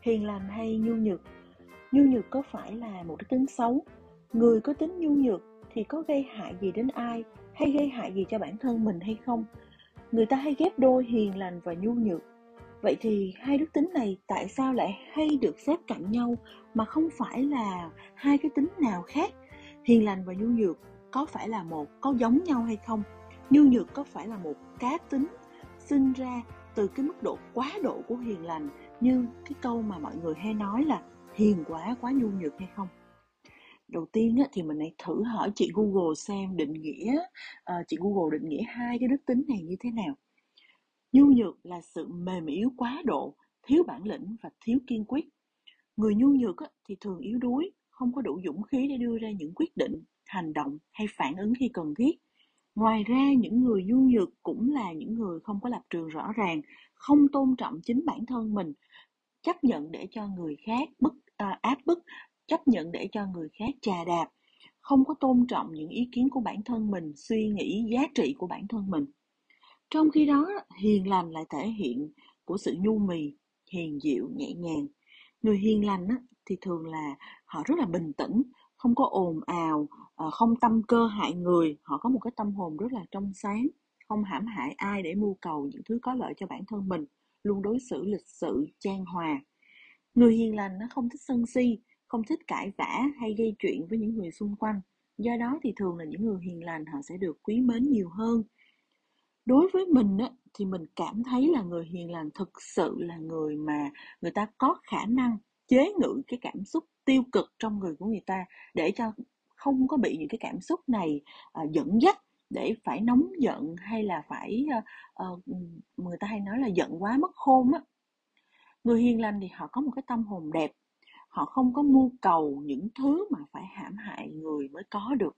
hiền lành hay nhu nhược? Nhu nhược có phải là một cái tính xấu? Người có tính nhu nhược thì có gây hại gì đến ai? Hay gây hại gì cho bản thân mình hay không? Người ta hay ghép đôi hiền lành và nhu nhược. Vậy thì hai đức tính này tại sao lại hay được xếp cạnh nhau mà không phải là hai cái tính nào khác? Hiền lành và nhu nhược có phải là một, có giống nhau hay không? Nhu nhược có phải là một cá tính sinh ra từ cái mức độ quá độ của hiền lành như cái câu mà mọi người hay nói là hiền quá quá nhu nhược hay không? Đầu tiên thì mình hãy thử hỏi chị Google xem định nghĩa uh, chị Google định nghĩa hai cái đức tính này như thế nào. Nhu nhược là sự mềm yếu quá độ thiếu bản lĩnh và thiếu kiên quyết. Người nhu nhược thì thường yếu đuối không có đủ dũng khí để đưa ra những quyết định hành động hay phản ứng khi cần thiết ngoài ra những người nhu nhược cũng là những người không có lập trường rõ ràng không tôn trọng chính bản thân mình chấp nhận để cho người khác bức à, áp bức chấp nhận để cho người khác trà đạp không có tôn trọng những ý kiến của bản thân mình suy nghĩ giá trị của bản thân mình. Trong khi đó hiền lành lại thể hiện của sự nhu mì hiền dịu nhẹ nhàng. Người hiền lành á, thì thường là họ rất là bình tĩnh không có ồn ào Ờ, không tâm cơ hại người. Họ có một cái tâm hồn rất là trong sáng không hãm hại ai để mưu cầu những thứ có lợi cho bản thân mình luôn đối xử lịch sự trang hòa. Người hiền lành nó không thích sân si không thích cãi vã hay gây chuyện với những người xung quanh. Do đó thì thường là những người hiền lành họ sẽ được quý mến nhiều hơn. Đối với mình á, thì mình cảm thấy là người hiền lành thực sự là người mà người ta có khả năng chế ngự cái cảm xúc tiêu cực trong người của người ta để cho không có bị những cái cảm xúc này uh, dẫn dắt để phải nóng giận hay là phải uh, người ta hay nói là giận quá mất khôn á. Người hiền lành thì họ có một cái tâm hồn đẹp họ không có mưu cầu những thứ mà phải hãm hại người mới có được.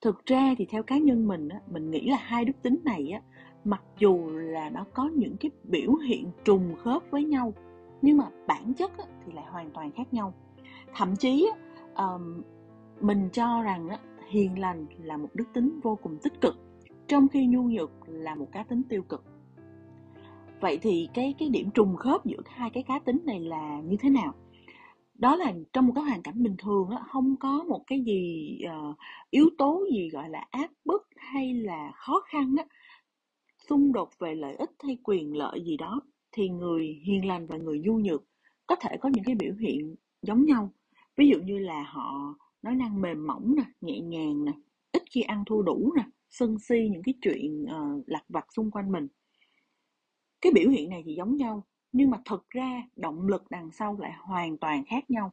Thực ra thì theo cá nhân mình á, mình nghĩ là hai đức tính này á mặc dù là nó có những cái biểu hiện trùng khớp với nhau nhưng mà bản chất á, thì lại hoàn toàn khác nhau. Thậm chí á, um, mình cho rằng hiền lành là một đức tính vô cùng tích cực trong khi nhu nhược là một cá tính tiêu cực. Vậy thì cái cái điểm trùng khớp giữa hai cái cá tính này là như thế nào? Đó là trong một cái hoàn cảnh bình thường không có một cái gì uh, yếu tố gì gọi là áp bức hay là khó khăn xung đột về lợi ích hay quyền lợi gì đó thì người hiền lành và người nhu nhược có thể có những cái biểu hiện giống nhau. Ví dụ như là họ nói năng mềm mỏng nè nhẹ nhàng nè ít khi ăn thua đủ nè sân si những cái chuyện uh, lặt vặt xung quanh mình. Cái biểu hiện này thì giống nhau nhưng mà thực ra động lực đằng sau lại hoàn toàn khác nhau.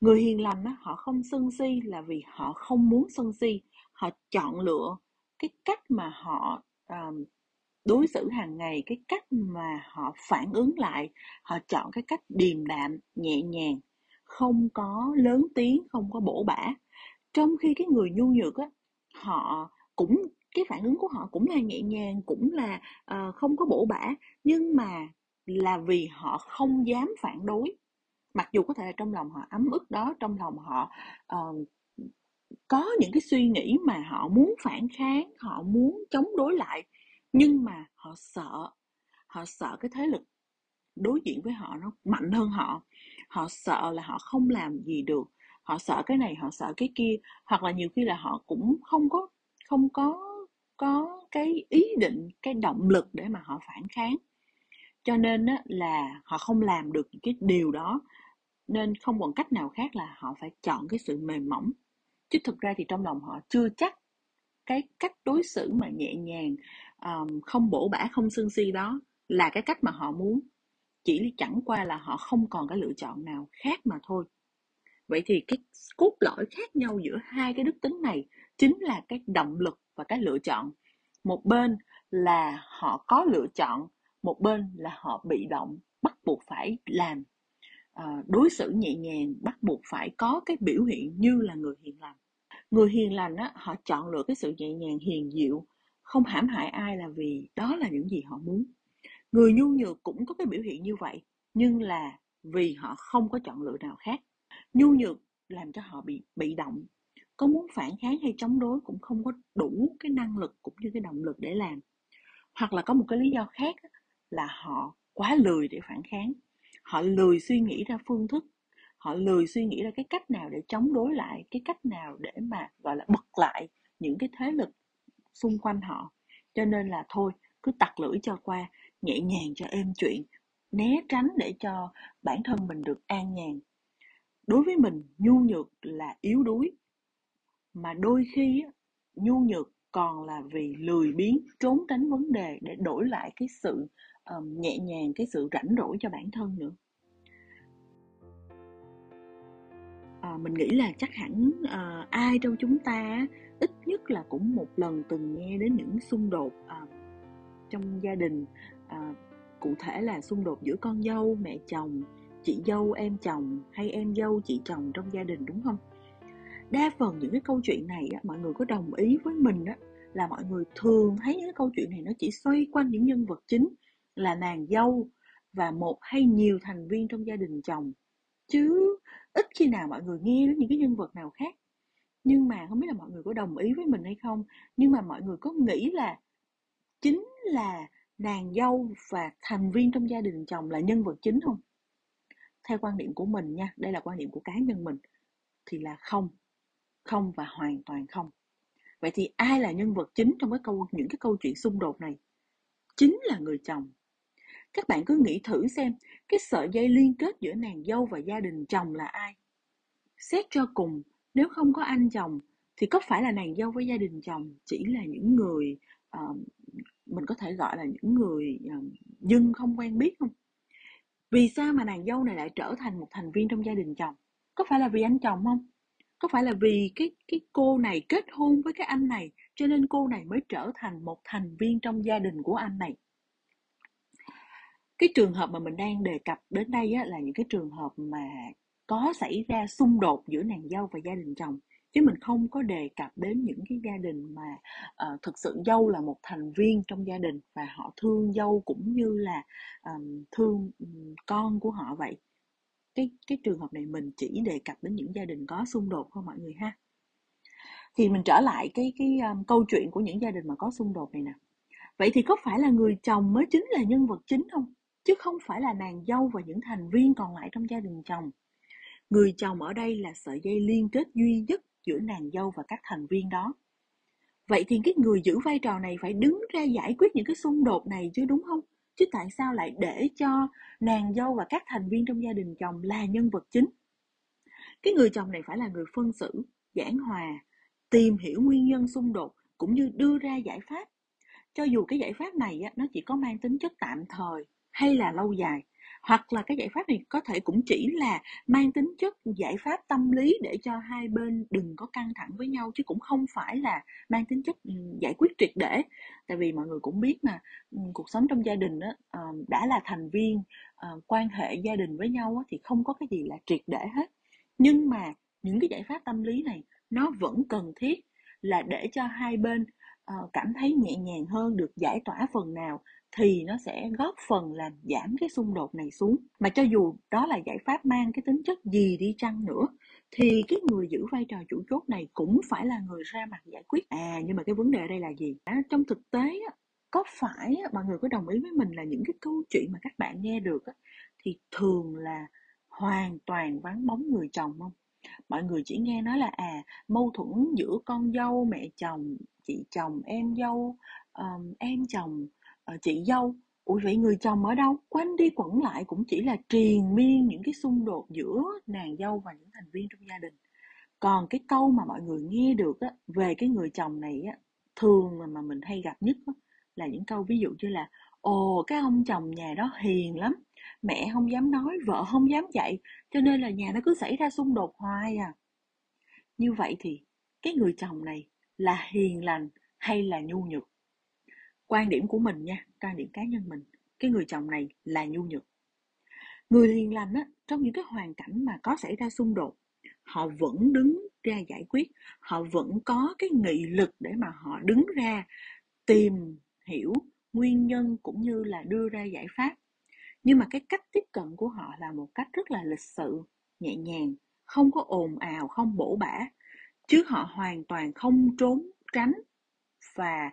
Người hiền lành á, họ không sân si là vì họ không muốn sân si. Họ chọn lựa cái cách mà họ uh, đối xử hàng ngày cái cách mà họ phản ứng lại. Họ chọn cái cách điềm đạm nhẹ nhàng không có lớn tiếng không có bổ bả. Trong khi cái người nhu nhược á họ cũng cái phản ứng của họ cũng là nhẹ nhàng cũng là uh, không có bổ bả nhưng mà là vì họ không dám phản đối. Mặc dù có thể là trong lòng họ ấm ức đó trong lòng họ uh, có những cái suy nghĩ mà họ muốn phản kháng họ muốn chống đối lại nhưng mà họ sợ họ sợ cái thế lực đối diện với họ nó mạnh hơn họ họ sợ là họ không làm gì được họ sợ cái này họ sợ cái kia hoặc là nhiều khi là họ cũng không có không có có cái ý định cái động lực để mà họ phản kháng. Cho nên á, là họ không làm được cái điều đó nên không còn cách nào khác là họ phải chọn cái sự mềm mỏng. Chứ thực ra thì trong lòng họ chưa chắc cái cách đối xử mà nhẹ nhàng um, không bổ bả không sân si đó là cái cách mà họ muốn chỉ chẳng qua là họ không còn cái lựa chọn nào khác mà thôi. Vậy thì cái cốt lõi khác nhau giữa hai cái đức tính này chính là cái động lực và cái lựa chọn. Một bên là họ có lựa chọn một bên là họ bị động bắt buộc phải làm. À, đối xử nhẹ nhàng bắt buộc phải có cái biểu hiện như là người hiền lành. Người hiền lành á họ chọn lựa cái sự nhẹ nhàng hiền dịu không hãm hại ai là vì đó là những gì họ muốn người nhu nhược cũng có cái biểu hiện như vậy, nhưng là vì họ không có chọn lựa nào khác. Nhu nhược làm cho họ bị bị động. Có muốn phản kháng hay chống đối cũng không có đủ cái năng lực cũng như cái động lực để làm. Hoặc là có một cái lý do khác là họ quá lười để phản kháng. Họ lười suy nghĩ ra phương thức. Họ lười suy nghĩ ra cái cách nào để chống đối lại, cái cách nào để mà, gọi là, bật lại những cái thế lực xung quanh họ. Cho nên là thôi, cứ tặc lưỡi cho qua nhẹ nhàng cho êm chuyện né tránh để cho bản thân mình được an nhàn. Đối với mình nhu nhược là yếu đuối mà đôi khi nhu nhược còn là vì lười biếng trốn tránh vấn đề để đổi lại cái sự um, nhẹ nhàng cái sự rảnh rỗi cho bản thân nữa. À, mình nghĩ là chắc hẳn à, ai trong chúng ta ít nhất là cũng một lần từng nghe đến những xung đột à, trong gia đình à, cụ thể là xung đột giữa con dâu mẹ chồng chị dâu em chồng hay em dâu chị chồng trong gia đình đúng không? Đa phần những cái câu chuyện này á, mọi người có đồng ý với mình á, là mọi người thường thấy những cái câu chuyện này nó chỉ xoay quanh những nhân vật chính là nàng dâu và một hay nhiều thành viên trong gia đình chồng. Chứ ít khi nào mọi người nghe đến những cái nhân vật nào khác. Nhưng mà không biết là mọi người có đồng ý với mình hay không nhưng mà mọi người có nghĩ là chính là nàng dâu và thành viên trong gia đình chồng là nhân vật chính không theo quan điểm của mình nha đây là quan điểm của cá nhân mình thì là không không và hoàn toàn không. Vậy thì ai là nhân vật chính trong cái câu những cái câu chuyện xung đột này? Chính là người chồng. Các bạn cứ nghĩ thử xem cái sợi dây liên kết giữa nàng dâu và gia đình chồng là ai? Xét cho cùng nếu không có anh chồng thì có phải là nàng dâu với gia đình chồng chỉ là những người uh, mình có thể gọi là những người ờ, dân không quen biết không? Vì sao mà nàng dâu này lại trở thành một thành viên trong gia đình chồng? Có phải là vì anh chồng không? Có phải là vì cái cái cô này kết hôn với cái anh này cho nên cô này mới trở thành một thành viên trong gia đình của anh này? Cái trường hợp mà mình đang đề cập đến đây á, là những cái trường hợp mà có xảy ra xung đột giữa nàng dâu và gia đình chồng chứ mình không có đề cập đến những cái gia đình mà uh, thực sự dâu là một thành viên trong gia đình và họ thương dâu cũng như là um, thương um, con của họ vậy. Cái cái trường hợp này mình chỉ đề cập đến những gia đình có xung đột thôi mọi người ha. Thì mình trở lại cái cái um, câu chuyện của những gia đình mà có xung đột này nè. Vậy thì có phải là người chồng mới chính là nhân vật chính không? Chứ không phải là nàng dâu và những thành viên còn lại trong gia đình chồng. Người chồng ở đây là sợi dây liên kết duy nhất giữa nàng dâu và các thành viên đó. Vậy thì cái người giữ vai trò này phải đứng ra giải quyết những cái xung đột này chứ đúng không? Chứ tại sao lại để cho nàng dâu và các thành viên trong gia đình chồng là nhân vật chính? Cái người chồng này phải là người phân xử giảng hòa tìm hiểu nguyên nhân xung đột cũng như đưa ra giải pháp. Cho dù cái giải pháp này á, nó chỉ có mang tính chất tạm thời hay là lâu dài hoặc là cái giải pháp này có thể cũng chỉ là mang tính chất giải pháp tâm lý để cho hai bên đừng có căng thẳng với nhau chứ cũng không phải là mang tính chất ừ, giải quyết triệt để. Tại vì mọi người cũng biết mà ừ, cuộc sống trong gia đình đó, ờ, đã là thành viên ờ, quan hệ gia đình với nhau thì không có cái gì là triệt để hết. Nhưng mà những cái giải pháp tâm lý này nó vẫn cần thiết là để cho hai bên ờ, cảm thấy nhẹ nhàng hơn được giải tỏa phần nào thì nó sẽ góp phần làm giảm cái xung đột này xuống. Mà cho dù đó là giải pháp mang cái tính chất gì đi chăng nữa thì cái người giữ vai trò chủ chốt này cũng phải là người ra mặt giải quyết. À nhưng mà cái vấn đề ở đây là gì? À, trong thực tế có phải mọi người có đồng ý với mình là những cái câu chuyện mà các bạn nghe được thì thường là hoàn toàn vắng bóng người chồng không? Mọi người chỉ nghe nói là à mâu thuẫn giữa con dâu mẹ chồng chị chồng em dâu um, em chồng Ờ, chị dâu. Ủa vậy người chồng ở đâu? Quanh đi quẩn lại cũng chỉ là triền miên những cái xung đột giữa nàng dâu và những thành viên trong gia đình. Còn cái câu mà mọi người nghe được á, về cái người chồng này á, thường mà, mà mình hay gặp nhất á, là những câu ví dụ như là ồ cái ông chồng nhà đó hiền lắm mẹ không dám nói vợ không dám dạy cho nên là nhà nó cứ xảy ra xung đột hoài à. Như vậy thì cái người chồng này là hiền lành hay là nhu nhược? Quan điểm của mình nha, quan điểm cá nhân mình, cái người chồng này là nhu nhược. Người hiền lành á, trong những cái hoàn cảnh mà có xảy ra xung đột, họ vẫn đứng ra giải quyết, họ vẫn có cái nghị lực để mà họ đứng ra tìm hiểu nguyên nhân cũng như là đưa ra giải pháp. Nhưng mà cái cách tiếp cận của họ là một cách rất là lịch sự, nhẹ nhàng, không có ồn ào, không bổ bả. Chứ họ hoàn toàn không trốn tránh và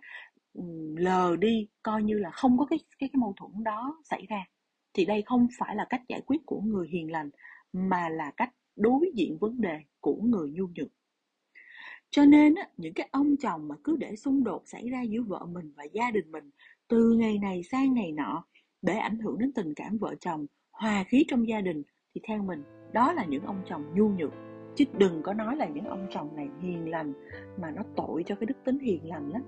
lờ đi coi như là không có cái cái cái mâu thuẫn đó xảy ra. Thì đây không phải là cách giải quyết của người hiền lành mà là cách đối diện vấn đề của người nhu nhược. Cho nên á, những cái ông chồng mà cứ để xung đột xảy ra giữa vợ mình và gia đình mình từ ngày này sang ngày nọ để ảnh hưởng đến tình cảm vợ chồng hòa khí trong gia đình thì theo mình đó là những ông chồng nhu nhược. Chứ đừng có nói là những ông chồng này hiền lành mà nó tội cho cái đức tính hiền lành lắm.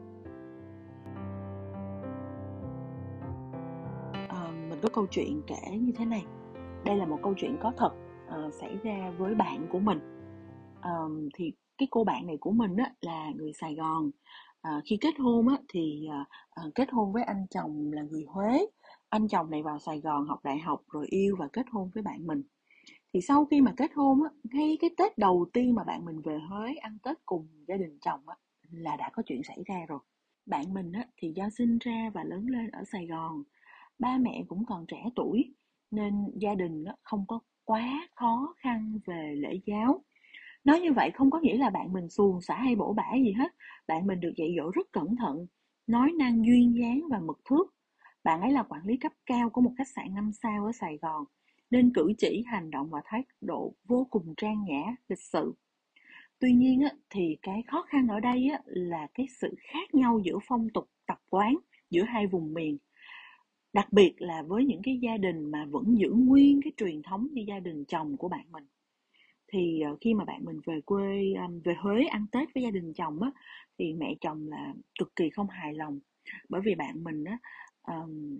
Mình có câu chuyện kể như thế này. Đây là một câu chuyện có thật uh, xảy ra với bạn của mình. Um, thì cái cô bạn này của mình á, là người Sài Gòn. Uh, khi kết hôn á, thì à, kết hôn với anh chồng là người Huế. Anh chồng này vào Sài Gòn học đại học rồi yêu và kết hôn với bạn mình. Thì sau khi mà kết hôn á, ngay cái Tết đầu tiên mà bạn mình về Huế ăn Tết cùng gia đình chồng á, là đã có chuyện xảy ra rồi. Bạn mình á, thì do sinh ra và lớn lên ở Sài Gòn ba mẹ cũng còn trẻ tuổi nên gia đình không có quá khó khăn về lễ giáo Nói như vậy không có nghĩa là bạn mình xuồng xả hay bổ bả gì hết. Bạn mình được dạy dỗ rất cẩn thận, nói năng duyên dáng và mực thước. Bạn ấy là quản lý cấp cao của một khách sạn năm sao ở Sài Gòn, nên cử chỉ, hành động và thái độ vô cùng trang nhã, lịch sự. Tuy nhiên thì cái khó khăn ở đây là cái sự khác nhau giữa phong tục tập quán giữa hai vùng miền. Đặc biệt là với những cái gia đình mà vẫn giữ nguyên cái truyền thống như gia đình chồng của bạn mình. Thì ờ, khi mà bạn mình về quê về Huế ăn Tết với gia đình chồng á thì mẹ chồng là cực kỳ không hài lòng. Bởi vì bạn mình á um,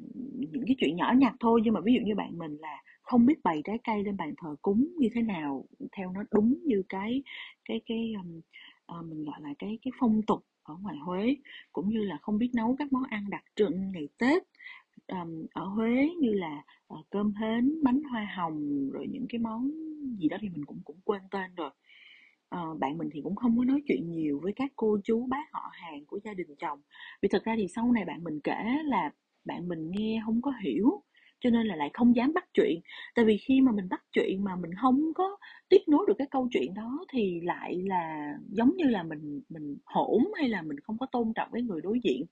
những cái chuyện nhỏ nhặt thôi nhưng mà ví dụ như bạn mình là không biết bày trái cây lên bàn thờ cúng như thế nào theo nó đúng như cái cái cái um, uh, mình gọi là cái cái phong tục ở ngoài Huế cũng như là không biết nấu các món ăn đặc trưng ngày Tết um, ở Huế như là uh, cơm hến, bánh hoa hồng rồi những cái món gì đó thì mình cũng cũng quên tên rồi. Uh, bạn mình thì cũng không có nói chuyện nhiều với các cô chú bác họ hàng của gia đình chồng. Vì thực ra thì sau này bạn mình kể là bạn mình nghe không có hiểu cho nên là lại không dám bắt chuyện. Tại vì khi mà mình bắt chuyện mà mình không có tiếp nối được cái câu chuyện đó thì lại là giống như là mình mình hỗn hay là mình không có tôn trọng với người đối diện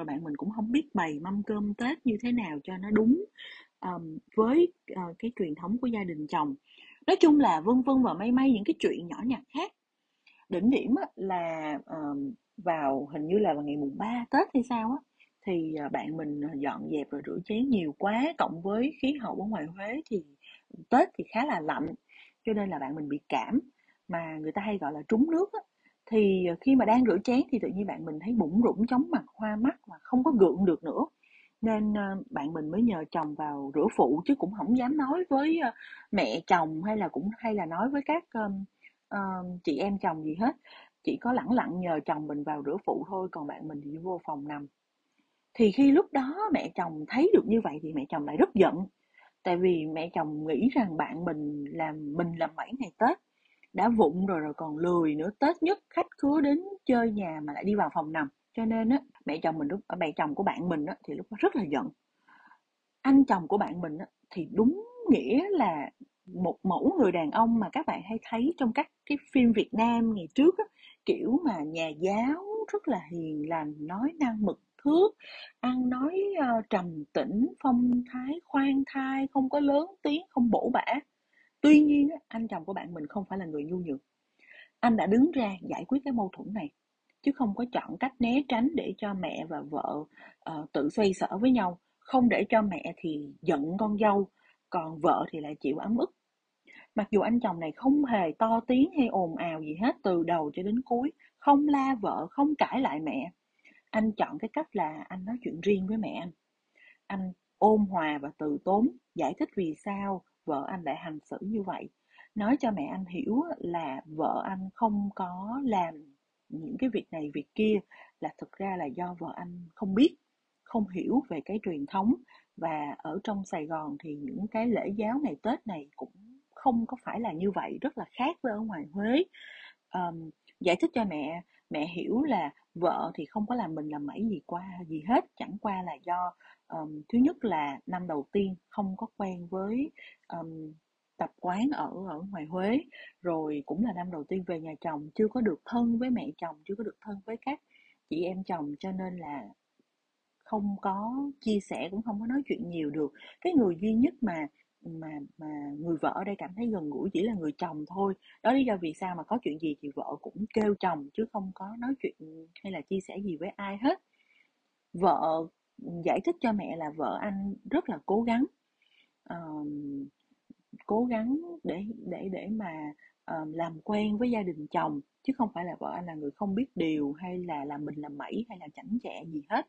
rồi bạn mình cũng không biết bày mâm cơm tết như thế nào cho nó đúng um, với uh, cái truyền thống của gia đình chồng. Nói chung là vân vân và may may những cái chuyện nhỏ nhặt khác. Đỉnh điểm á, là um, vào hình như là vào ngày mùng 3 tết hay sao á thì ờ, bạn mình ờ, dọn dẹp rồi rửa chén nhiều quá cộng với khí hậu ở ngoài huế thì tết thì khá là lạnh cho nên là bạn mình bị cảm. Mà người ta hay gọi là trúng nước á thì ờ, khi mà đang rửa chén thì tự nhiên bạn mình thấy bụng rủng chóng mặt hoa mắt và không có gượng được nữa. Nên ờ, bạn mình mới nhờ chồng vào rửa phụ chứ cũng không dám nói với ờ, mẹ chồng hay là cũng hay là nói với các um, um, chị em chồng gì hết. Chỉ có lẳng lặng nhờ chồng mình vào rửa phụ thôi còn bạn mình thì vô phòng nằm. Thì khi lúc đó mẹ chồng thấy được như vậy thì mẹ chồng lại rất giận. Tại vì mẹ chồng nghĩ rằng bạn mình làm mình làm bảy ngày tết đã vụng rồi rồi còn lười nữa. Tết nhất khách khứa đến chơi nhà mà lại đi vào phòng nằm. Cho nên á mẹ chồng mình lúc à, mẹ chồng của bạn mình á thì lúc đó rất là giận. Anh chồng của bạn mình á thì đúng nghĩa là một mẫu người đàn ông mà các bạn hay thấy trong các cái phim Việt Nam ngày trước á, kiểu mà nhà giáo rất là hiền lành nói năng mực thước ăn nói uh, trầm tĩnh phong thái khoan thai không có lớn tiếng không bổ bả. Tuy nhiên, anh chồng của bạn mình không phải là người nhu nhược. Anh đã đứng ra giải quyết cái mâu thuẫn này, chứ không có chọn cách né tránh để cho mẹ và vợ uh, tự xoay sở với nhau. Không để cho mẹ thì giận con dâu, còn vợ thì lại chịu ấm ức. Mặc dù anh chồng này không hề to tiếng hay ồn ào gì hết từ đầu cho đến cuối, không la vợ, không cãi lại mẹ. Anh chọn cái cách là anh nói chuyện riêng với mẹ anh. Anh ôn hòa và từ tốn, giải thích vì sao vợ anh lại hành xử như vậy. Nói cho mẹ anh hiểu là vợ anh không có làm những cái việc này việc kia là thực ra là do vợ anh không biết không hiểu về cái truyền thống. Và ở trong Sài Gòn thì những cái lễ giáo này Tết này cũng không có phải là như vậy rất là khác với ở ngoài Huế. Um, giải thích cho mẹ mẹ hiểu là vợ thì không có làm mình làm mẩy gì qua gì hết chẳng qua là do um, thứ nhất là năm đầu tiên không có quen với um, tập quán ở ở ngoài Huế rồi cũng là năm đầu tiên về nhà chồng chưa có được thân với mẹ chồng chưa có được thân với các chị em chồng cho nên là không có chia sẻ cũng không có nói chuyện nhiều được. Cái người duy nhất mà mà mà người vợ ở đây cảm thấy gần gũi chỉ là người chồng thôi. Đó lý do vì sao mà có chuyện gì thì vợ cũng kêu chồng chứ không có nói chuyện hay là chia sẻ gì với ai hết. Vợ giải thích cho mẹ là vợ anh rất là cố gắng uh, cố gắng để để để mà uh, làm quen với gia đình chồng chứ không phải là vợ anh là người không biết điều hay là làm mình làm mẩy hay là chảnh chẹ gì hết.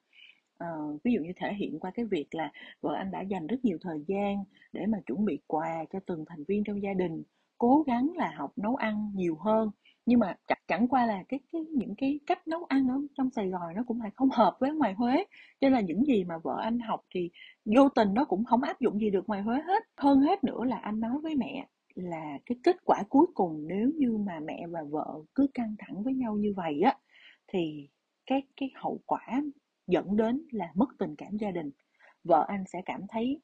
Uh, ví dụ như thể hiện qua cái việc là vợ anh đã dành rất nhiều thời gian để mà chuẩn bị quà cho từng thành viên trong gia đình cố gắng là học nấu ăn nhiều hơn nhưng mà chắc chẳng qua là cái cái những cái cách nấu ăn ở trong Sài Gòn nó cũng lại không hợp với ngoài Huế. Cho nên là những gì mà vợ anh học thì vô tình nó cũng không áp dụng gì được ngoài Huế hết. Hơn hết nữa là anh nói với mẹ là cái kết quả cuối cùng nếu như mà mẹ và vợ cứ căng thẳng với nhau như vậy á thì cái cái hậu quả dẫn đến là mất tình cảm gia đình. Vợ anh sẽ cảm thấy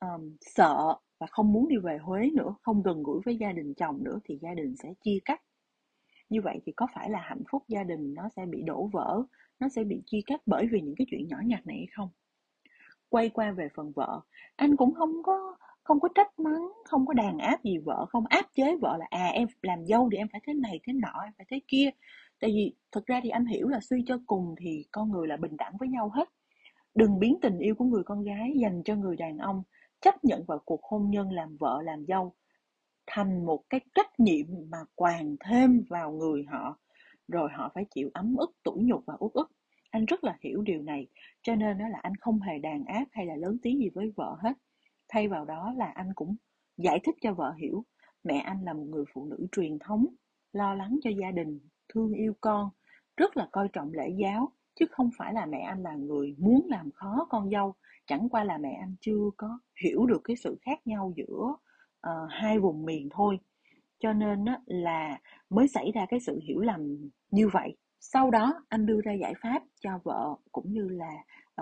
um, sợ và không muốn đi về Huế nữa không gần gũi với gia đình chồng nữa thì gia đình sẽ chia cắt như vậy thì có phải là hạnh phúc gia đình nó sẽ bị đổ vỡ, nó sẽ bị chia cắt bởi vì những cái chuyện nhỏ nhặt này hay không? Quay qua về phần vợ, anh cũng không có không có trách mắng, không có đàn áp gì vợ, không áp chế vợ là à em làm dâu thì em phải thế này, thế nọ, em phải thế kia. Tại vì thực ra thì anh hiểu là suy cho cùng thì con người là bình đẳng với nhau hết. Đừng biến tình yêu của người con gái dành cho người đàn ông, chấp nhận vào cuộc hôn nhân làm vợ, làm dâu thành một cái trách nhiệm mà quàng thêm vào người họ. Rồi họ phải chịu ấm ức, tủi nhục và uất ức. Anh rất là hiểu điều này, cho nên đó là anh không hề đàn áp hay là lớn tiếng gì với vợ hết. Thay vào đó là anh cũng giải thích cho vợ hiểu, mẹ anh là một người phụ nữ truyền thống, lo lắng cho gia đình, thương yêu con, rất là coi trọng lễ giáo, chứ không phải là mẹ anh là người muốn làm khó con dâu. Chẳng qua là mẹ anh chưa có hiểu được cái sự khác nhau giữa uh, hai vùng miền thôi. Cho nên á, là mới xảy ra cái sự hiểu lầm như vậy. Sau đó anh đưa ra giải pháp cho vợ cũng như là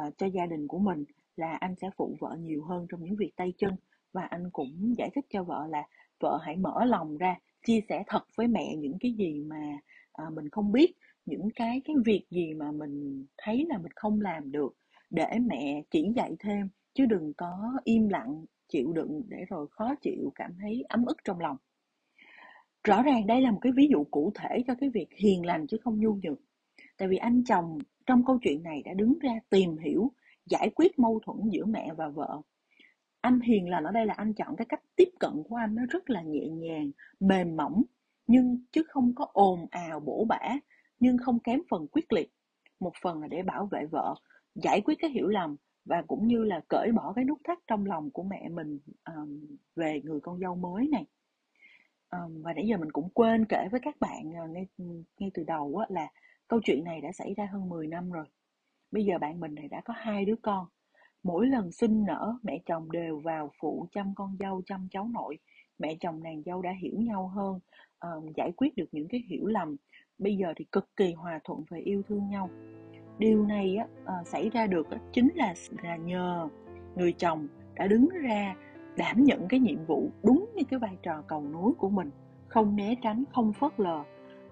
uh, cho gia đình của mình là anh sẽ phụ vợ nhiều hơn trong những việc tay chân. Và anh cũng giải thích cho vợ là vợ hãy mở lòng ra chia sẻ thật với mẹ những cái gì mà uh, mình không biết những cái cái việc gì mà mình thấy là mình không làm được để mẹ chỉ dạy thêm chứ đừng có im lặng chịu đựng để rồi khó chịu cảm thấy ấm ức trong lòng. Rõ ràng đây là một cái ví dụ cụ thể cho cái việc hiền lành chứ không nhu nhược. Tại vì anh chồng trong câu chuyện này đã đứng ra tìm hiểu, giải quyết mâu thuẫn giữa mẹ và vợ. Anh hiền lành ở đây là anh chọn cái cách tiếp cận của anh nó rất là nhẹ nhàng, mềm mỏng, nhưng chứ không có ồn ào, bổ bã nhưng không kém phần quyết liệt. Một phần là để bảo vệ vợ, giải quyết cái hiểu lầm và cũng như là cởi bỏ cái nút thắt trong lòng của mẹ mình um, về người con dâu mới này. Um, và nãy giờ mình cũng quên kể với các bạn uh, ngay ngay từ đầu á, là câu chuyện này đã xảy ra hơn 10 năm rồi. Bây giờ bạn mình này đã có hai đứa con. Mỗi lần sinh nở mẹ chồng đều vào phụ chăm con dâu chăm cháu nội. Mẹ chồng nàng dâu đã hiểu nhau hơn um, giải quyết được những cái hiểu lầm. Bây giờ thì cực kỳ hòa thuận và yêu thương nhau điều này á, à, xảy ra được á, chính là là nhờ người chồng đã đứng ra đảm nhận cái nhiệm vụ đúng như cái vai trò cầu nối của mình không né tránh không phớt lờ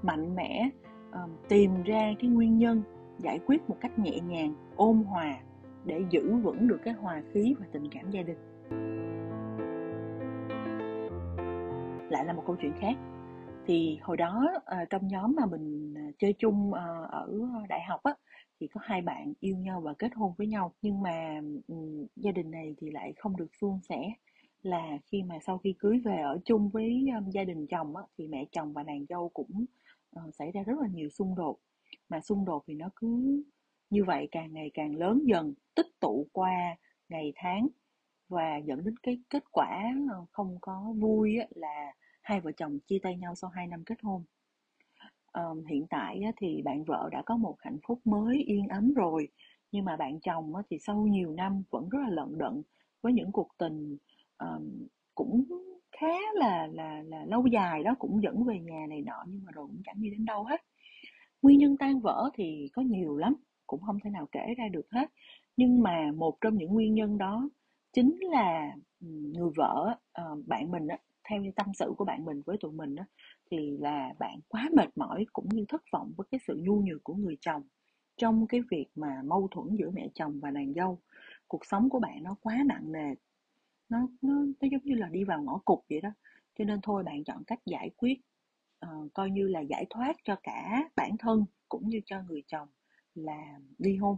mạnh mẽ à, tìm ra cái nguyên nhân giải quyết một cách nhẹ nhàng ôn hòa để giữ vững được cái hòa khí và tình cảm gia đình. Lại là một câu chuyện khác. Thì hồi đó ờ, trong nhóm mà mình chơi chung ở đại học á thì có hai bạn yêu nhau và kết hôn với nhau. Nhưng mà um, gia đình này thì lại không được suôn sẻ. Là khi mà sau khi cưới về ở chung với um, gia đình chồng á, thì mẹ chồng và nàng dâu cũng uh, xảy ra rất là nhiều xung đột. Mà xung đột thì nó cứ như vậy càng ngày càng lớn dần tích tụ qua ngày tháng. Và dẫn đến cái kết quả ờ, không có vui á, là hai vợ chồng chia tay nhau sau 2 năm kết hôn um, hiện tại á, thì bạn vợ đã có một hạnh phúc mới yên ấm rồi. Nhưng mà bạn chồng á, thì sau nhiều năm vẫn rất là lận đận với những cuộc tình um, cũng khá là là là lâu dài đó cũng dẫn về nhà này nọ nhưng mà rồi cũng chẳng đi đến đâu hết. Nguyên nhân tan vỡ thì có nhiều lắm cũng không thể nào kể ra được hết. Nhưng mà một trong những nguyên nhân đó chính là người vợ bạn mình á, theo như tâm sự của bạn mình với tụi mình á, thì là bạn quá mệt mỏi cũng như thất vọng với cái sự nhu nhược của người chồng trong cái việc mà mâu thuẫn giữa mẹ chồng và nàng dâu. Cuộc sống của bạn nó quá nặng nề nó nó nó giống như là đi vào ngõ cụt vậy đó. Cho nên thôi bạn chọn cách giải quyết uh, coi như là giải thoát cho cả bản thân cũng như cho người chồng là ly hôn.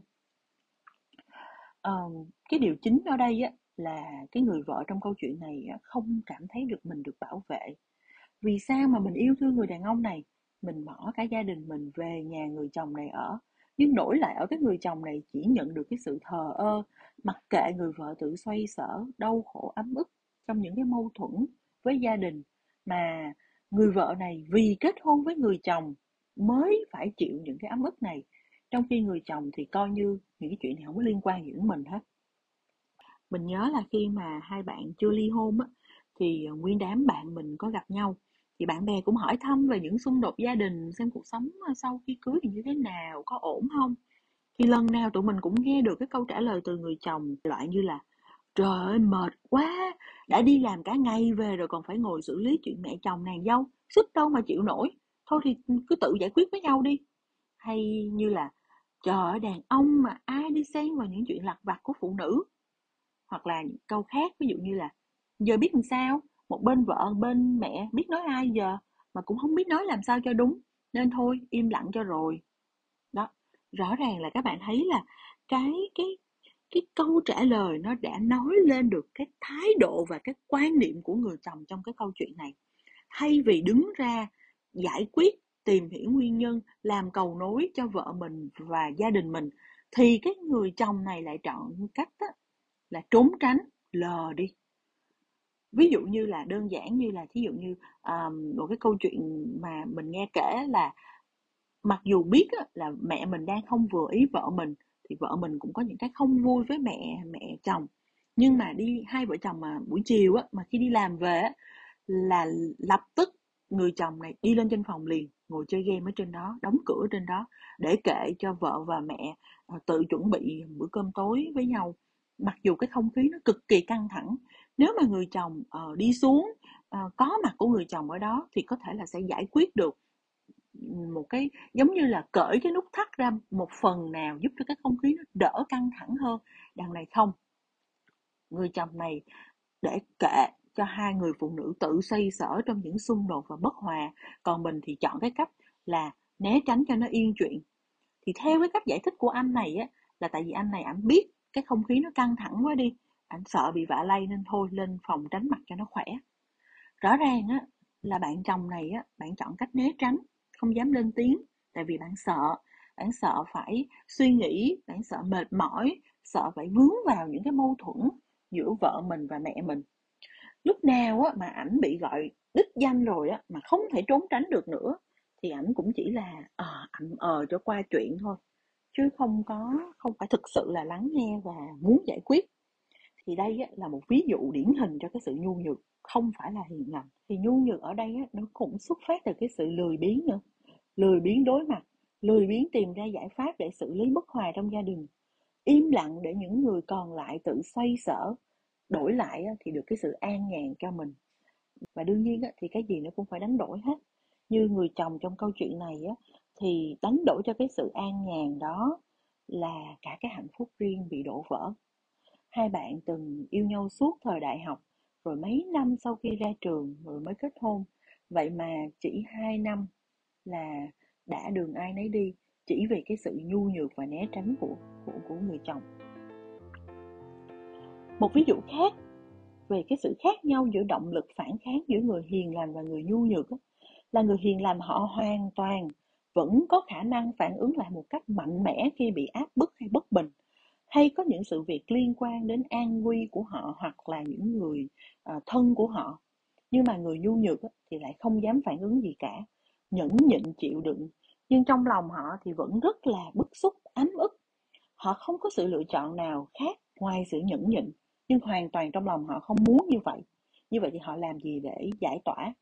Uh, cái điều chính ở đây á là cái người vợ trong câu chuyện này không cảm thấy được mình được bảo vệ vì sao mà mình yêu thương người đàn ông này? Mình bỏ cả gia đình mình về nhà người chồng này ở. Nhưng nổi lại ở cái người chồng này chỉ nhận được cái sự thờ ơ, mặc kệ người vợ tự xoay sở, đau khổ, ấm ức trong những cái mâu thuẫn với gia đình. Mà người vợ này vì kết hôn với người chồng mới phải chịu những cái ấm ức này. Trong khi người chồng thì coi như những cái chuyện này không có liên quan gì đến mình hết. Mình nhớ là khi mà hai bạn chưa ly hôn á, thì nguyên đám bạn mình có gặp nhau thì bạn bè cũng hỏi thăm về những xung đột gia đình, xem cuộc sống ờ, sau khi cưới thì như thế nào, có ổn không? Thì lần nào tụi mình cũng nghe được cái câu trả lời từ người chồng, loại như là, trời ơi, mệt quá, đã đi làm cả ngày về rồi còn phải ngồi xử lý chuyện mẹ chồng nàng dâu sức đâu mà chịu nổi. Thôi thì ừ, cứ tự giải quyết với nhau đi. Hay như là, trời ơi, đàn ông mà ai đi xen vào những chuyện lặt vặt của phụ nữ. Hoặc là những câu khác, ví dụ như là, giờ biết làm sao? Một bên vợ bên mẹ biết nói ai giờ mà cũng không biết nói làm sao cho đúng. Nên thôi im lặng cho rồi. Đó rõ ràng là các bạn thấy là cái cái cái câu trả lời nó đã nói lên được cái thái độ và cái quan niệm của người chồng trong cái câu chuyện này. Thay vì đứng ra giải quyết tìm hiểu nguyên nhân làm cầu nối cho vợ mình và gia đình mình thì cái người chồng này lại chọn cách đó, là trốn tránh lờ đi ví dụ như là đơn giản như là thí dụ như um, một cái câu chuyện mà mình nghe kể là mặc dù biết á, là mẹ mình đang không vừa ý vợ mình thì vợ mình cũng có những cái không vui với mẹ mẹ chồng. Nhưng mà đi hai vợ chồng mà buổi chiều á mà khi đi làm về á là lập tức người chồng này đi lên trên phòng liền ngồi chơi game ở trên đó đóng cửa trên đó để kệ cho vợ và mẹ ờ, tự chuẩn bị bữa cơm tối với nhau mặc dù cái không khí nó cực kỳ căng thẳng nếu mà người chồng uh, đi xuống uh, có mặt của người chồng ở đó thì có thể là sẽ giải quyết được một cái giống như là cởi cái nút thắt ra một phần nào giúp cho cái không khí nó đỡ căng thẳng hơn. Đằng này không. Người chồng này để kệ cho hai người phụ nữ tự xoay sở trong những xung đột và bất hòa. Còn mình thì chọn cái cách là né tránh cho nó yên chuyện. Thì theo cái cách giải thích của anh này á là tại vì anh này ảnh biết cái không khí nó căng thẳng quá đi. Ảnh sợ bị vạ lây nên thôi lên phòng tránh mặt cho nó khỏe. Rõ ràng á, là bạn chồng này á, bạn chọn cách né tránh, không dám lên tiếng, tại vì bạn sợ. Bạn sợ phải suy nghĩ, bạn sợ mệt mỏi, sợ phải vướng vào những cái mâu thuẫn giữa vợ mình và mẹ mình. Lúc nào á, mà ảnh bị gọi đích danh rồi á, mà không thể trốn tránh được nữa, thì ảnh cũng chỉ là ờ ảnh ờ cho qua chuyện thôi chứ không có không phải thực sự là lắng nghe và muốn giải quyết. Thì đây á, là một ví dụ điển hình cho cái sự nhu nhược không phải là hiền lành. Thì nhu nhược ở đây á, nó cũng xuất phát từ cái sự lười biếng nữa. Lười biếng đối mặt lười biếng tìm ra giải pháp để xử lý bất hòa trong gia đình. Im lặng để những người còn lại tự xoay sở đổi lại á, thì được cái sự an nhàn cho mình. Và đương nhiên á, thì cái gì nó cũng phải đánh đổi hết. Như người chồng trong câu chuyện này á, thì đánh đổi cho cái sự an nhàn đó là cả cái hạnh phúc riêng bị đổ vỡ. Hai bạn từng yêu nhau suốt thời đại học rồi mấy năm sau khi ra trường rồi mới kết hôn. Vậy mà chỉ hai năm là đã đường ai nấy đi chỉ vì cái sự nhu nhược và né tránh của của, của người chồng. Một ví dụ khác về cái sự khác nhau giữa động lực phản kháng giữa người hiền lành và người nhu nhược là người hiền lành họ hoàn toàn vẫn có khả năng phản ứng lại một cách mạnh mẽ khi bị áp bức hay bất bình hay có những sự việc liên quan đến an nguy của họ hoặc là những người uh, thân của họ. Nhưng mà người nhu nhược thì lại không dám phản ứng gì cả nhẫn nhịn chịu đựng. Nhưng trong lòng họ thì vẫn rất là bức xúc ấm ức. Họ không có sự lựa chọn nào khác ngoài sự nhẫn nhịn nhưng hoàn toàn trong lòng họ không muốn như vậy. Như vậy thì họ làm gì để giải tỏa?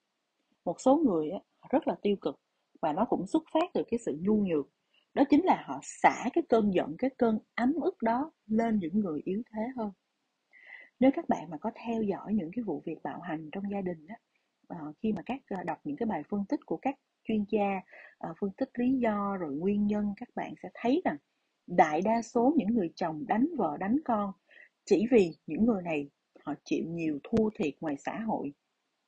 Một số người rất là tiêu cực và nó cũng xuất phát từ cái sự nhu nhược. Đó chính là họ xả cái cơn giận, cái cơn ấm ức đó lên những người yếu thế hơn. Nếu các bạn mà có theo dõi những cái vụ việc bạo hành trong gia đình đó ờ, khi mà các ờ, đọc những cái bài phân tích của các chuyên gia ờ, phân tích lý do rồi nguyên nhân, các bạn sẽ thấy rằng đại đa số những người chồng đánh vợ, đánh con, chỉ vì những người này họ chịu nhiều thua thiệt ngoài xã hội.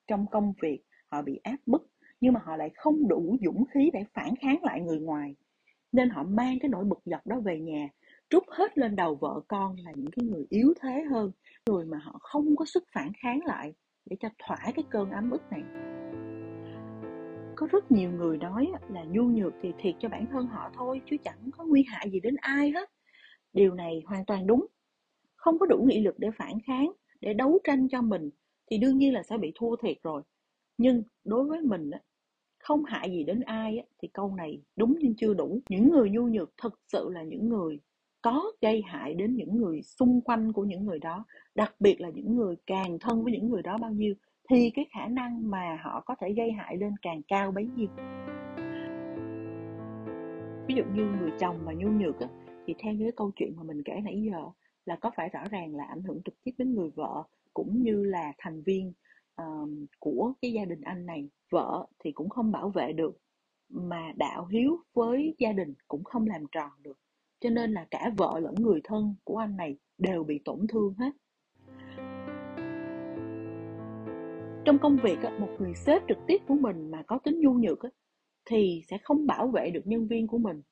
Trong công việc họ bị áp bức nhưng mà họ lại không đủ dũng khí để phản kháng lại người ngoài. Nên họ mang cái nỗi bực dọc đó về nhà, trút hết lên đầu vợ con là những cái người yếu thế hơn, người mà họ không có sức phản kháng lại để cho thỏa cái cơn ấm ức này. Có rất nhiều người nói là nhu nhược thì thiệt cho bản thân họ thôi, chứ chẳng có nguy hại gì đến ai hết. Điều này hoàn toàn đúng. Không có đủ nghị lực để phản kháng, để đấu tranh cho mình thì đương nhiên là sẽ bị thua thiệt rồi. Nhưng đối với mình không hại gì đến ai thì câu này đúng nhưng chưa đủ. Những người nhu nhược thực sự là những người có gây hại đến những người xung quanh của những người đó đặc biệt là những người càng thân với những người đó bao nhiêu thì cái khả năng mà họ có thể gây hại lên càng cao bấy nhiêu. Ví dụ như người chồng mà nhu nhược á, thì theo như cái câu chuyện mà mình kể nãy giờ là có phải rõ ràng là ảnh hưởng trực tiếp đến người vợ cũng như là thành viên um, của cái gia đình anh này vợ thì cũng không bảo vệ được mà đạo hiếu với gia đình cũng không làm tròn được. Cho nên là cả vợ lẫn người thân của anh này đều bị tổn thương hết. Trong công việc một người sếp trực tiếp của mình mà có tính nhu nhược thì sẽ không bảo vệ được nhân viên của mình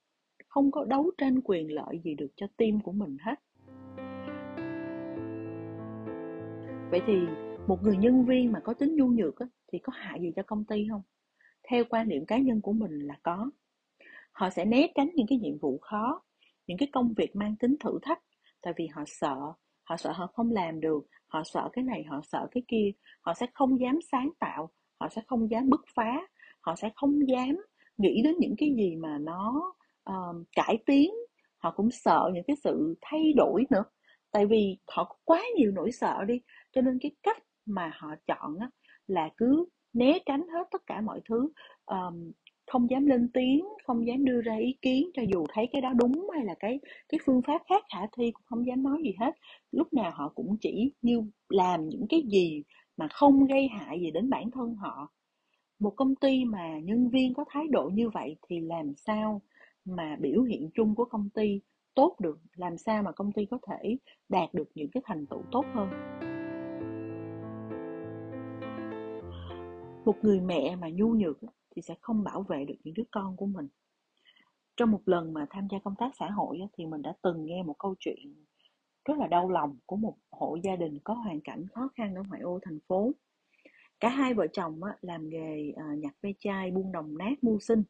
không có đấu tranh quyền lợi gì được cho team của mình hết. Vậy thì một người nhân viên mà có tính nhu nhược thì có hại gì cho công ty không? Theo quan điểm cá nhân của mình là có. Họ sẽ né tránh những cái nhiệm vụ khó những cái công việc mang tính thử thách tại vì họ sợ họ sợ họ không làm được họ sợ cái này họ sợ cái kia. Họ sẽ không dám sáng tạo họ sẽ không dám bứt phá họ sẽ không dám nghĩ đến những cái gì mà nó uh, cải tiến. Họ cũng sợ những cái sự thay đổi nữa tại vì họ có quá nhiều nỗi sợ đi. Cho nên cái cách mà họ chọn á, là cứ né tránh hết tất cả mọi thứ. Um, không dám lên tiếng không dám đưa ra ý kiến cho dù thấy cái đó đúng hay là cái cái phương pháp khác khả thi cũng không dám nói gì hết. Lúc nào họ cũng chỉ như làm những cái gì mà không gây hại gì đến bản thân họ. Một công ty mà nhân viên có thái độ như vậy thì làm sao mà biểu hiện chung của công ty tốt được? Làm sao mà công ty có thể đạt được những cái thành tựu tốt hơn? Một người mẹ mà nhu nhược thì sẽ không bảo vệ được những đứa con của mình. Trong một lần mà tham gia công tác xã hội thì mình đã từng nghe một câu chuyện rất là đau lòng của một hộ gia đình có hoàn cảnh khó khăn ở ngoại ô thành phố. Cả hai vợ chồng làm nghề à, nhặt ve chai, buôn đồng nát, mưu sinh.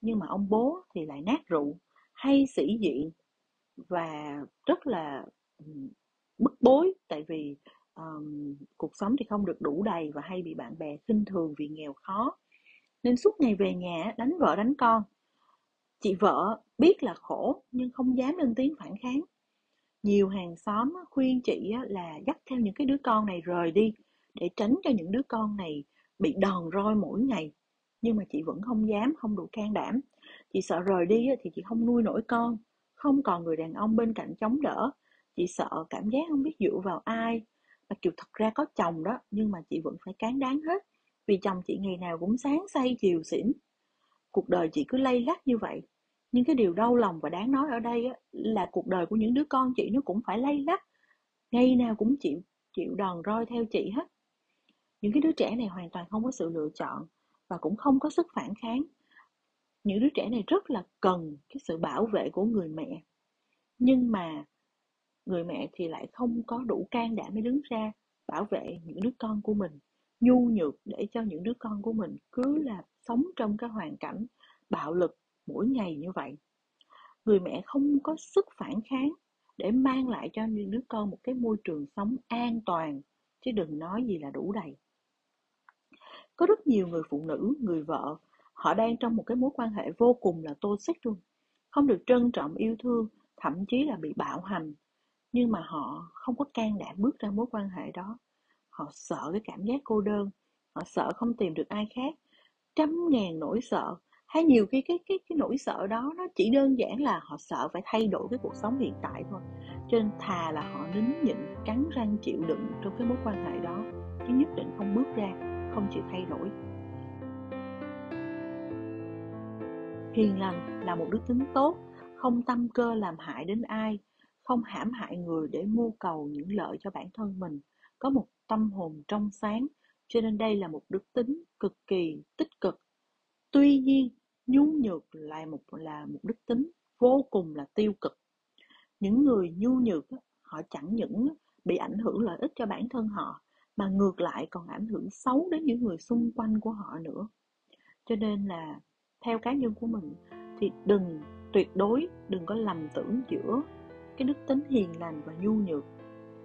Nhưng mà ông bố thì lại nát rượu, hay sĩ diện và rất là bức bối. Tại vì um, cuộc sống thì không được đủ đầy và hay bị bạn bè khinh thường vì nghèo khó. Nên suốt ngày về nhà đánh vợ đánh con. Chị vợ biết là khổ nhưng không dám lên tiếng phản kháng. Nhiều hàng xóm khuyên chị là dắt theo những cái đứa con này rời đi để tránh cho những đứa con này bị đòn roi mỗi ngày. Nhưng mà chị vẫn không dám không đủ can đảm. Chị sợ rời đi thì chị không nuôi nổi con không còn người đàn ông bên cạnh chống đỡ. Chị sợ cảm giác không biết dựa vào ai kiểu thật ra có chồng đó nhưng mà chị vẫn phải cán đáng hết. Vì chồng chị ngày nào cũng sáng say chiều xỉn. Cuộc đời chị cứ lay lắc như vậy. Nhưng cái điều đau lòng và đáng nói ở đây á, là cuộc đời của những đứa con chị nó cũng phải lay lắc. Ngày nào cũng chịu chịu đòn roi theo chị hết. Những cái đứa trẻ này hoàn toàn không có sự lựa chọn và cũng không có sức phản kháng. Những đứa trẻ này rất là cần cái sự bảo vệ của người mẹ. Nhưng mà người mẹ thì lại không có đủ can đảm để đứng ra bảo vệ những đứa con của mình. Nhu nhược để cho những đứa con của mình cứ là sống trong cái hoàn cảnh bạo lực mỗi ngày như vậy. Người mẹ không có sức phản kháng để mang lại cho những đứa con một cái môi trường sống an toàn, chứ đừng nói gì là đủ đầy. Có rất nhiều người phụ nữ, người vợ, họ đang trong một cái mối quan hệ vô cùng là toxic luôn, không được trân trọng yêu thương, thậm chí là bị bạo hành nhưng mà họ không có can đảm bước ra mối quan hệ đó. Họ sợ cái cảm giác cô đơn, họ sợ không tìm được ai khác. Trăm ngàn nỗi sợ. Hay nhiều khi cái cái cái nỗi sợ đó nó chỉ đơn giản là họ sợ phải thay đổi cái cuộc sống hiện tại thôi. Cho nên thà là họ nín nhịn, cắn răng chịu đựng trong cái mối quan hệ đó. Chứ nhất định không bước ra, không chịu thay đổi. Hiền lành là một đức tính tốt, không tâm cơ làm hại đến ai không hãm hại người để mưu cầu những lợi cho bản thân mình. Có một tâm hồn trong sáng, cho nên đây là một đức tính cực kỳ tích cực. Tuy nhiên nhu nhược lại một, là một đức tính vô cùng là tiêu cực. Những người nhu nhược họ chẳng những bị ảnh hưởng lợi ích cho bản thân họ, mà ngược lại còn ảnh hưởng xấu đến những người xung quanh của họ nữa. Cho nên là theo cá nhân của mình thì đừng, tuyệt đối đừng có lầm tưởng giữa cái đức tính hiền lành và nhu nhược.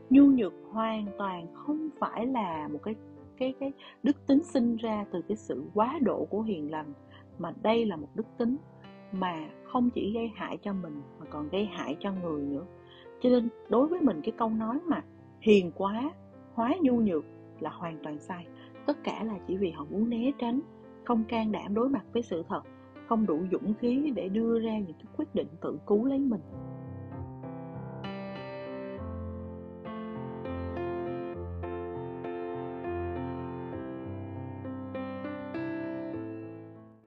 Nhu nhược hoàn toàn không phải là một cái cái cái đức tính sinh ra từ cái sự quá độ của hiền lành, mà đây là một đức tính mà không chỉ gây hại cho mình mà còn gây hại cho người nữa. Cho nên đối với mình cái câu nói mà hiền quá, hóa nhu nhược là hoàn toàn sai. Tất cả là chỉ vì họ muốn né tránh, không can đảm đối mặt với sự thật, không đủ dũng khí để đưa ra những cái quyết định tự cứu lấy mình.